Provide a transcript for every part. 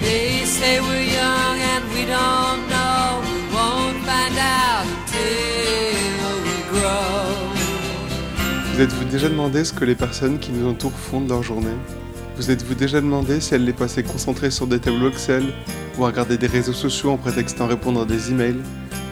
They say we're young and we don't know. We won't find out we grow. Vous êtes-vous déjà demandé ce que les personnes qui nous entourent font de leur journée? Vous êtes-vous déjà demandé si elles les passaient concentrées sur des tableaux Excel ou à regarder des réseaux sociaux en prétextant répondre à des emails?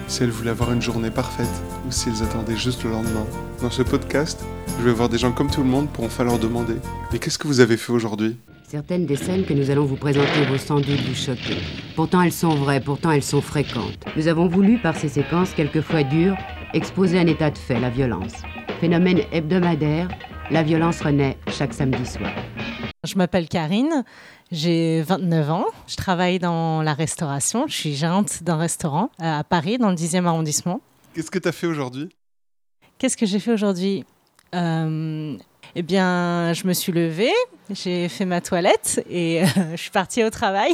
Si elles voulaient avoir une journée parfaite ou si elles attendaient juste le lendemain? Dans ce podcast, je vais voir des gens comme tout le monde pour enfin leur demander. Mais qu'est-ce que vous avez fait aujourd'hui? Certaines des scènes que nous allons vous présenter vont sans doute vous choquer. Pourtant, elles sont vraies, pourtant, elles sont fréquentes. Nous avons voulu, par ces séquences quelquefois dures, exposer un état de fait, la violence. Phénomène hebdomadaire, la violence renaît chaque samedi soir. Je m'appelle Karine, j'ai 29 ans, je travaille dans la restauration, je suis gérante d'un restaurant à Paris, dans le 10e arrondissement. Qu'est-ce que tu as fait aujourd'hui? Qu'est-ce que j'ai fait aujourd'hui? Euh, Eh bien, je me suis levée, j'ai fait ma toilette et euh, je suis partie au travail.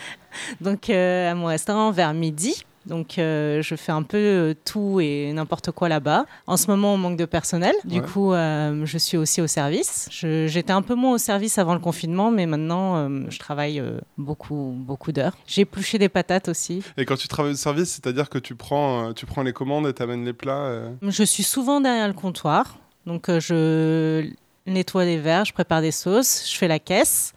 Donc, euh, à mon restaurant vers midi. Donc, euh, je fais un peu tout et n'importe quoi là-bas. En ce moment, on manque de personnel. Du Ouais. coup, je suis aussi au service. J'étais un peu moins au service avant le confinement, mais maintenant, je travaille beaucoup, beaucoup d'heures. J'ai épluché des patates aussi. Et quand tu travailles au service, c'est-à-dire que tu prends, tu prends les commandes et t'amènes les plats Je suis souvent derrière le comptoir. Donc, euh, je nettoie les verres, je prépare des sauces, je fais la caisse.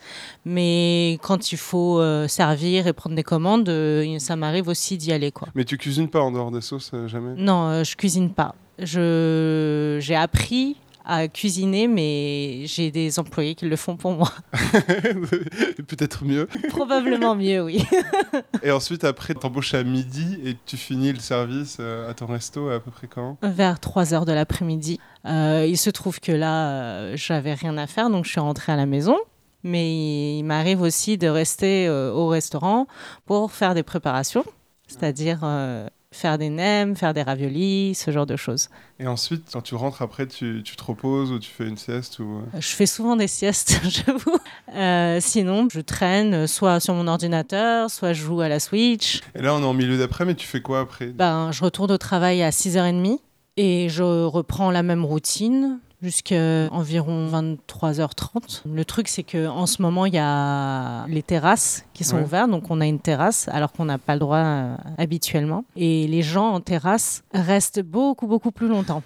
Mais quand il faut euh, servir et prendre des commandes, euh, ça m'arrive aussi d'y aller. Quoi. Mais tu cuisines pas en dehors des sauces, euh, jamais? Non, je cuisine pas. Je J'ai appris à cuisiner, mais j'ai des employés qui le font pour moi. Peut-être mieux. Probablement mieux, oui. Et ensuite, après, t'embauches à midi et tu finis le service euh, à ton resto à peu près quand? Vers 3 heures de l'après-midi. Euh, il se trouve que là, euh, j'avais rien à faire, donc je suis rentrée à la maison. Mais il m'arrive aussi de rester euh, au restaurant pour faire des préparations, c'est-à-dire euh, faire des nems, faire des raviolis, ce genre de choses. Et ensuite, quand tu rentres après, tu, tu te reposes ou tu fais une sieste ou... euh, Je fais souvent des siestes, j'avoue. Euh, sinon, je traîne euh, soit sur mon ordinateur, soit je joue à la Switch. Et là, on est en milieu d'après, mais tu fais quoi après? Ben, je retourne au travail à 6h30 et je reprends la même routine jusqu'à environ 23h30. Le truc, c'est que en ce moment, il y a les terrasses qui sont Ouais. ouvertes, donc on a une terrasse alors qu'on n'a pas le droit euh, habituellement. Et les gens en terrasse restent beaucoup, beaucoup plus longtemps.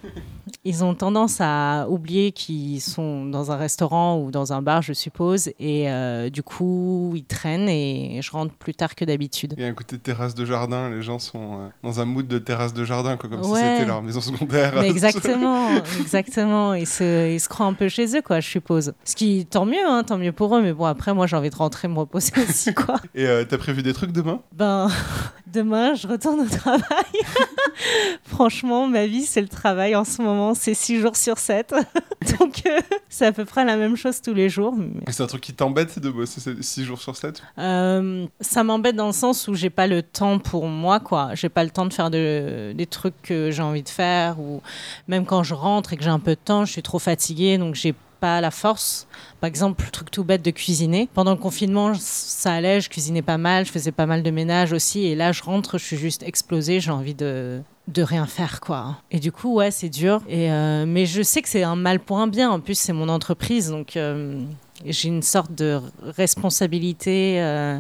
Ils ont tendance à oublier qu'ils sont dans un restaurant ou dans un bar, je suppose, et euh, du coup, ils traînent et je rentre plus tard que d'habitude. Il y a un côté terrasse de jardin, les gens sont euh, dans un mood de terrasse de jardin, quoi, comme si c'était leur maison secondaire. Mais exactement, exactement. Ils se, ils se croient un peu chez eux, quoi, je suppose. Ce qui, tant mieux, hein, tant mieux pour eux. Mais bon, après, moi, j'ai envie de rentrer me reposer aussi, quoi. Et euh, t'as prévu des trucs demain? Ben, demain, je retourne au travail. Franchement, ma vie, c'est le travail en ce moment. C'est six jours sur 7. Donc, euh, c'est à peu près la même chose tous les jours. mais- C'est un truc qui t'embête de bosser 6 jours sur 7 Euh, ça m'embête dans le sens où j'ai pas le temps pour moi, quoi. J'ai pas le temps de faire de- des trucs que j'ai envie de faire, ou même quand je rentre et que j'ai un peu de temps, je suis trop fatiguée, donc j'ai pas la force. Par exemple, le truc tout bête de cuisiner. Pendant le confinement, ça allait, je cuisinais pas mal, je faisais pas mal de ménage aussi, et là, je rentre, je suis juste explosée, j'ai envie de de rien faire quoi. Et du coup ouais c'est dur. Et euh, mais je sais que c'est un mal pour un bien. En plus c'est mon entreprise donc euh, j'ai une sorte de responsabilité euh,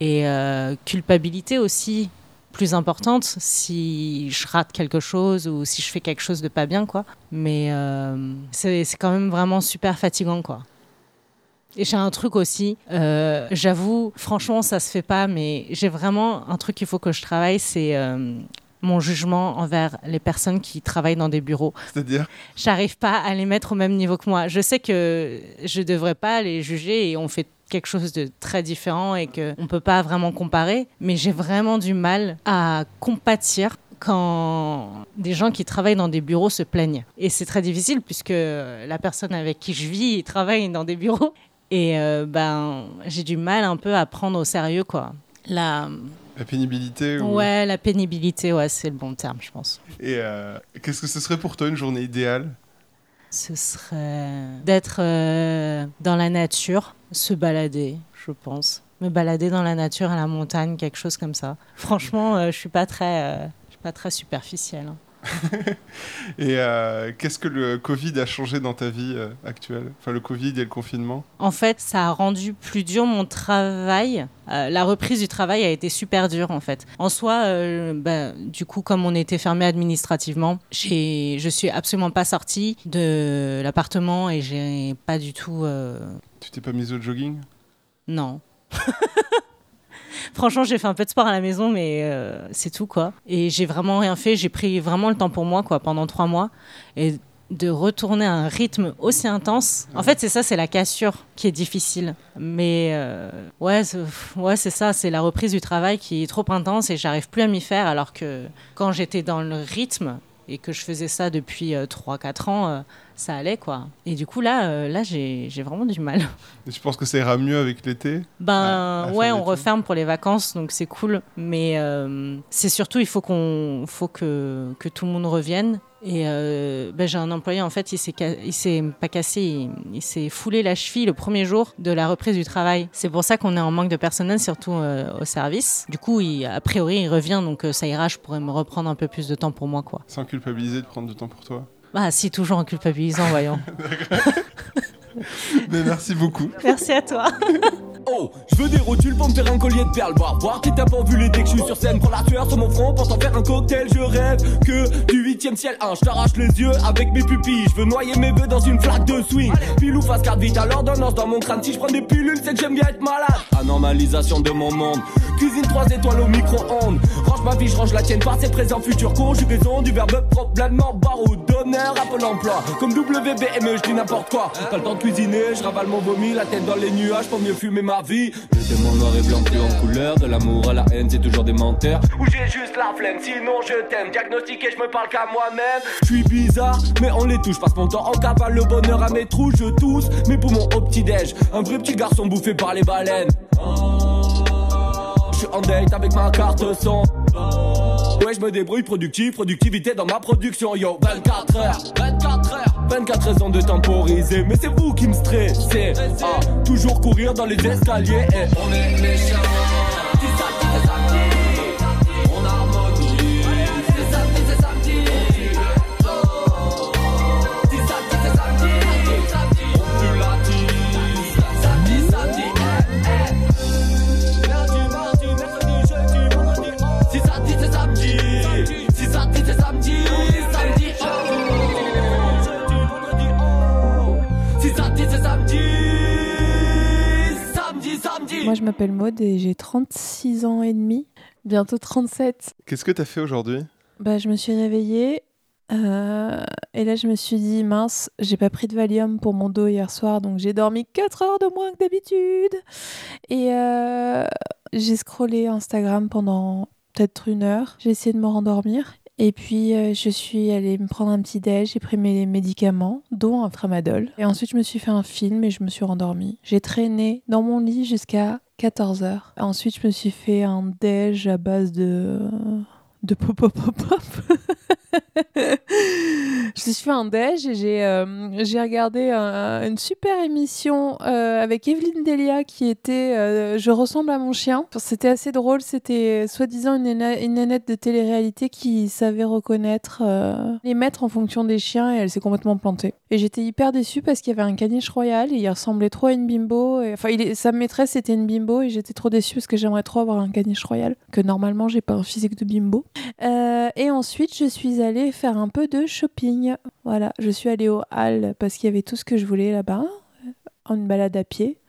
et culpabilité aussi plus importante si je rate quelque chose ou si je fais quelque chose de pas bien quoi. Mais euh, c'est quand même vraiment super fatigant quoi. Et j'ai un truc aussi, euh, j'avoue, franchement, ça se fait pas, mais j'ai vraiment un truc qu'il faut que je travaille, c'est euh, mon jugement envers les personnes qui travaillent dans des bureaux. C'est-à-dire? J'arrive pas à les mettre au même niveau que moi. Je sais que je devrais pas les juger et on fait quelque chose de très différent et que on peut pas vraiment comparer, mais j'ai vraiment du mal à compatir quand des gens qui travaillent dans des bureaux se plaignent. Et c'est très difficile puisque la personne avec qui je vis travaille dans des bureaux et euh, ben j'ai du mal un peu à prendre au sérieux quoi. La La pénibilité ou... ouais, la pénibilité, ouais, c'est le bon terme, je pense. Et euh, qu'est-ce que ce serait pour toi une journée idéale? Ce serait d'être euh, dans la nature, se balader, je pense. Me balader dans la nature, à la montagne, quelque chose comme ça. Franchement, euh, je suis pas très, euh, suis pas très superficielle. Et euh, qu'est-ce que le Covid a changé dans ta vie euh, actuelle? Enfin, le Covid et le confinement? En fait, ça a rendu plus dur mon travail. Euh, la reprise du travail a été super dure, en fait. En soi, bah, du coup, comme on était fermé administrativement, je suis absolument pas sortie de l'appartement et j'ai pas du tout. Tu t'es pas mise au jogging? Non. Franchement, j'ai fait un peu de sport à la maison, mais euh, c'est tout, quoi. Et j'ai vraiment rien fait. J'ai pris vraiment le temps pour moi, quoi, pendant trois mois. Et de retourner à un rythme aussi intense. En fait, c'est ça, c'est la cassure qui est difficile. Mais euh, ouais, c'est- ouais, c'est ça, c'est la reprise du travail qui est trop intense et j'arrive plus à m'y faire. Alors que quand j'étais dans le rythme et que je faisais ça depuis 3-4 ans, euh, ça allait, quoi. Et du coup, là, euh, là j'ai j'ai vraiment du mal. Et tu penses que ça ira mieux avec l'été? Ben à ouais, on referme pour les vacances, donc c'est cool. Mais euh, c'est surtout, il faut qu'on, faut que, que tout le monde revienne. Et euh, ben, j'ai un employé, en fait, il s'est, il s'est pas cassé, il, il s'est foulé la cheville le premier jour de la reprise du travail. C'est pour ça qu'on est en manque de personnel, surtout au service. Du coup, il, a priori, il revient, donc ça ira, je pourrais me reprendre un peu plus de temps pour moi, quoi. Sans culpabiliser de prendre du temps pour toi? Bah si, toujours en culpabilisant, voyons. Mais merci beaucoup. Merci à toi. Oh, je veux des rotules pour me faire un collier de perles. Voir, qui t'a pas vu les que je suis sur scène. Prends la tueur sur mon front pour t'en faire un cocktail. Je rêve que du huitième ciel. Un, je t'arrache les yeux avec mes pupilles. Je veux noyer mes vœux dans une flaque de swing. Pile ou face carte vite à l'ordonnance dans mon crâne. Si je prends des pilules, c'est que j'aime bien être malade. Anormalisation de mon monde. Cuisine 3 étoiles au micro-ondes. Range ma vie, je range la tienne. Passé, présent, futur, conjugaison du verbe problème, mort, barre ou d'honneur Pôle emploi. Comme WBME, je dis n'importe quoi. Pas le temps de cuisiner, je ravale mon vomi, la tête dans les nuages pour mieux fumer ma vie. Le démon noir et blanc plus en couleur, de l'amour à la haine, c'est toujours des menteurs. Ou j'ai juste la flemme, sinon je t'aime. Diagnostiqué, je me parle qu'à moi-même. Je suis bizarre, mais on les touche. Passe mon temps en cavale, le bonheur à mes trous, je tousse. Mes poumons au petit-déj, un vrai petit garçon bouffé par les baleines. Je suis en date avec ma carte son. Ouais, je me débrouille productif, productivité dans ma production, yo. 24 heures, 24 heures, 24 raisons de temporiser. Mais c'est vous qui me stressez. Ah, toujours courir dans les escaliers. Et on est. Et j'ai 36 ans et demi, bientôt 37. Qu'est-ce que t'as fait aujourd'hui? Bah, je me suis réveillée euh, et là, je me suis dit, mince, j'ai pas pris de Valium pour mon dos hier soir, donc j'ai dormi 4 heures de moins que d'habitude. Et euh, j'ai scrollé Instagram pendant peut-être une heure. J'ai essayé de me rendormir. Et puis, euh, je suis allée me prendre un petit déj, j'ai pris mes médicaments, dont un tramadol. Et ensuite, je me suis fait un film et je me suis rendormie. J'ai traîné dans mon lit jusqu'à 14h. Ensuite, je me suis fait un déj à base de... de pop pop pop pop. Je suis fait un déj et j'ai euh, regardé un- une super émission euh, avec Evelyne Delia qui était euh, Je ressemble à mon chien. C'était assez drôle. C'était soi-disant une, une de télé-réalité qui savait reconnaître euh, les maîtres en fonction des chiens et elle s'est complètement plantée. Et j'étais hyper déçue parce qu'il y avait un caniche royal et il ressemblait trop à une bimbo. Enfin, sa maîtresse c'était une bimbo et j'étais trop déçue parce que j'aimerais trop avoir un caniche royal. Que normalement, j'ai pas un physique de bimbo. Euh, et ensuite, je suis allée faire un peu de shopping. Voilà, je suis allée au hall parce qu'il y avait tout ce que je voulais là-bas, en une balade à pied.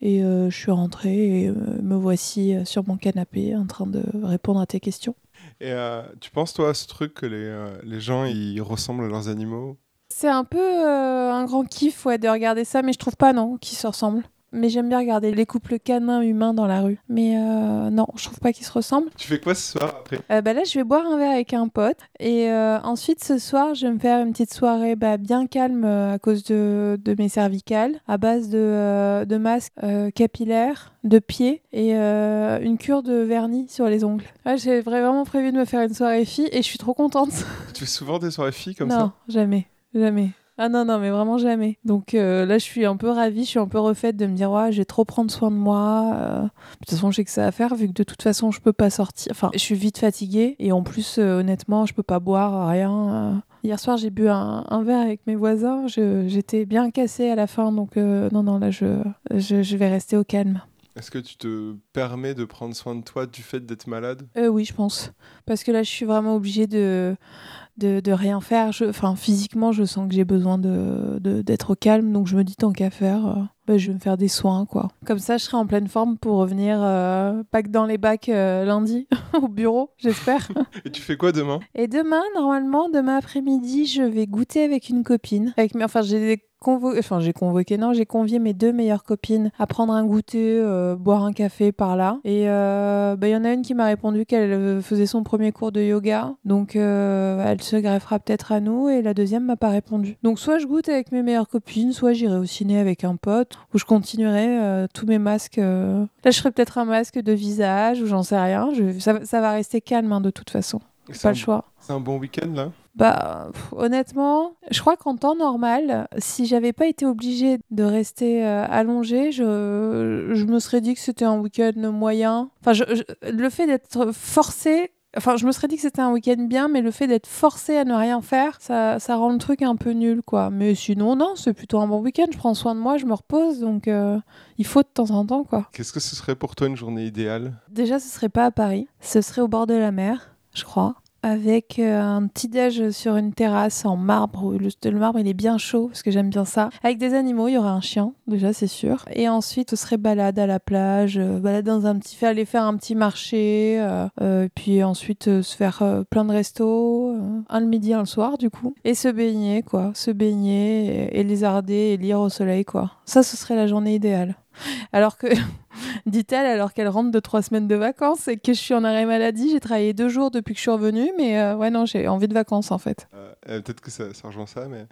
Et euh, je suis rentrée et euh, me voici euh, sur mon canapé en train de répondre à tes questions. Et euh, tu penses, toi, à ce truc que les, les gens, ils ressemblent à leurs animaux? C'est un peu euh, un grand kiff ouais, de regarder ça, mais je trouve pas non qu'ils se ressemblent. Mais j'aime bien regarder les couples canins humains dans la rue. Mais euh, non, je trouve pas qu'ils se ressemblent. Tu fais quoi ce soir après? Euh, bah là, je vais boire un verre avec un pote. Et euh, ensuite, ce soir, je vais me faire une petite soirée bah, bien calme à cause de, de mes cervicales, à base de, de masques capillaires, de pieds et une cure de vernis sur les ongles. Ouais, J'ai vraiment prévu de me faire une soirée fille et je suis trop contente. Tu fais souvent des soirées filles comme non, ça? jamais. Jamais. Ah non, non, mais vraiment jamais. Donc euh, là, je suis un peu ravie, je suis un peu refaite de me dire, ouais, je vais trop prendre soin de moi. euh. De toute façon, je sais que ça à faire, vu que de toute façon, je peux pas sortir. Enfin, je suis vite fatiguée. Et en plus, euh, honnêtement, je peux pas boire, rien. Hier soir, j'ai bu un, verre avec mes voisins. J'étais bien cassée à la fin. Donc non, non, là, je, je vais rester au calme. Est-ce que tu te permets de prendre soin de toi du fait d'être malade? Euh, oui, je pense. Parce que là, je suis vraiment obligée de, de, de rien faire. Je- Enfin, physiquement, je sens que j'ai besoin de, de- d'être au calme. Donc, je me dis, tant qu'à faire, euh, bah, je vais me faire des soins, quoi. Comme ça, je serai en pleine forme pour revenir, euh, pas que dans les bacs euh, lundi, au bureau, j'espère. Et tu fais quoi demain? Et demain, normalement, demain après-midi, je vais goûter avec une copine. Avec. Enfin, j'ai des enfin, j'ai convoqué, non, j'ai convié mes deux meilleures copines à prendre un goûter, euh, boire un café par là. Et euh, bah, il y en a une qui m'a répondu qu'elle euh, faisait son premier cours de yoga. Donc, euh, elle se greffera peut-être à nous. Et la deuxième m'a pas répondu. Donc, soit je goûte avec mes meilleures copines, soit j'irai au ciné avec un pote, ou je continuerai tous mes masques. Là, je ferai peut-être un masque de visage, ou j'en sais rien. Je... Ça, ça va rester calme, hein, de toute façon. Pas un- le choix. C'est un bon week-end là? Bah, pff, honnêtement, je crois qu'en temps normal, si j'avais pas été obligée de rester euh, allongée, je, je me serais dit que c'était un week-end moyen. Enfin, je- je- le fait d'être forcée. Enfin, je me serais dit que c'était un week-end bien, mais le fait d'être forcé à ne rien faire, ça, ça rend le truc un peu nul, quoi. Mais sinon, non, c'est plutôt un bon week-end. Je prends soin de moi, je me repose, donc euh, il faut de temps en temps, quoi. Qu'est-ce que ce serait pour toi une journée idéale? Déjà, ce serait pas à Paris. Ce serait au bord de la mer, je crois. Avec euh, un petit déj sur une terrasse en marbre. Le, le marbre, il est bien chaud, parce que j'aime bien ça. Avec des animaux, il y aurait un chien, déjà, c'est sûr. Et ensuite, ce serait balade à la plage, euh, balade dans un petit... aller faire un petit marché. euh, puis ensuite, se faire plein de restos. un le midi, un le soir, du coup. Et se baigner, quoi. Se baigner et, et lézarder et lire au soleil, quoi. Ça, ce serait la journée idéale. Alors que, dit-elle, alors qu'elle rentre de trois semaines de vacances et que je suis en arrêt maladie, j'ai travaillé deux jours depuis que je suis revenue, mais euh, ouais, non, j'ai envie de vacances en fait. Euh, euh, Peut-être que ça, ça rejoint ça, mais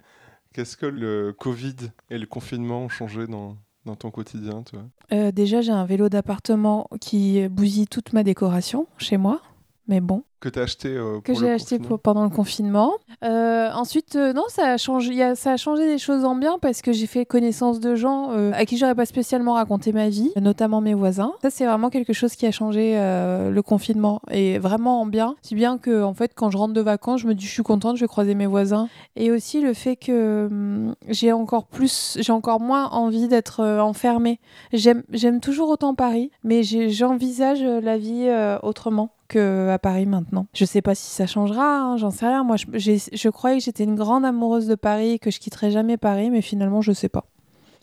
qu'est-ce que le Covid et le confinement ont changé dans, dans ton quotidien toi? Euh, déjà, j'ai un vélo d'appartement qui bousille toute ma décoration chez moi, mais bon. Que tu as acheté euh, que j'ai acheté pour- pendant le confinement. Euh, ensuite, euh, non, ça a, changé, il y a- ça a changé des choses en bien parce que j'ai fait connaissance de gens à qui j'aurais pas spécialement raconté ma vie, notamment mes voisins. Ça, c'est vraiment quelque chose qui a changé le confinement et vraiment en bien. Si bien que, en fait, quand je rentre de vacances, je me dis, je suis contente, je vais croiser mes voisins. Et aussi le fait que hum, j'ai encore plus, j'ai encore moins envie d'être enfermée. J'aime, toujours autant Paris, mais j'envisage la vie autrement qu'à Paris maintenant. Je sais pas si ça changera, hein, j'en sais rien. Moi, je, croyais que j'étais une grande amoureuse de Paris, que je quitterais jamais Paris, mais finalement, je sais pas.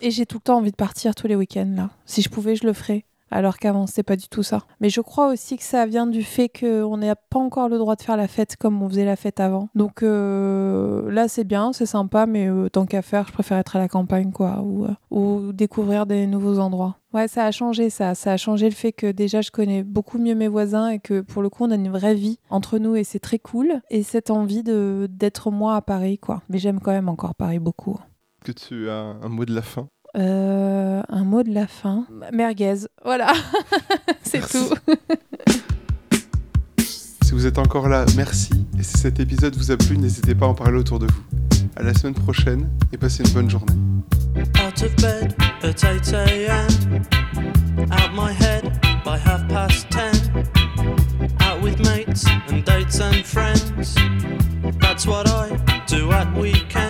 Et j'ai tout le temps envie de partir tous les week-ends là. Si je pouvais, je le ferais. Alors qu'avant, c'était pas du tout ça. Mais je crois aussi que ça vient du fait qu'on n'a pas encore le droit de faire la fête comme on faisait la fête avant. Donc euh, là, c'est bien, c'est sympa, mais euh, tant qu'à faire, je préfère être à la campagne, quoi, euh, ou découvrir des nouveaux endroits. Ouais, ça a changé ça. Ça a changé le fait que déjà je connais beaucoup mieux mes voisins et que pour le coup on a une vraie vie entre nous et c'est très cool. Et cette envie de d'être moi à Paris quoi. Mais j'aime quand même encore Paris beaucoup. Que tu as un mot de la fin? Euh, un mot de la fin. Merguez. Voilà. c'est tout. Si vous êtes encore là, merci. Et si cet épisode vous a plu, n'hésitez pas à en parler autour de vous. À la semaine prochaine et passez une bonne journée. Out of bed at 8 a.m. Out my head by half past 10. Out with mates and dates and friends. That's what I do at weekends.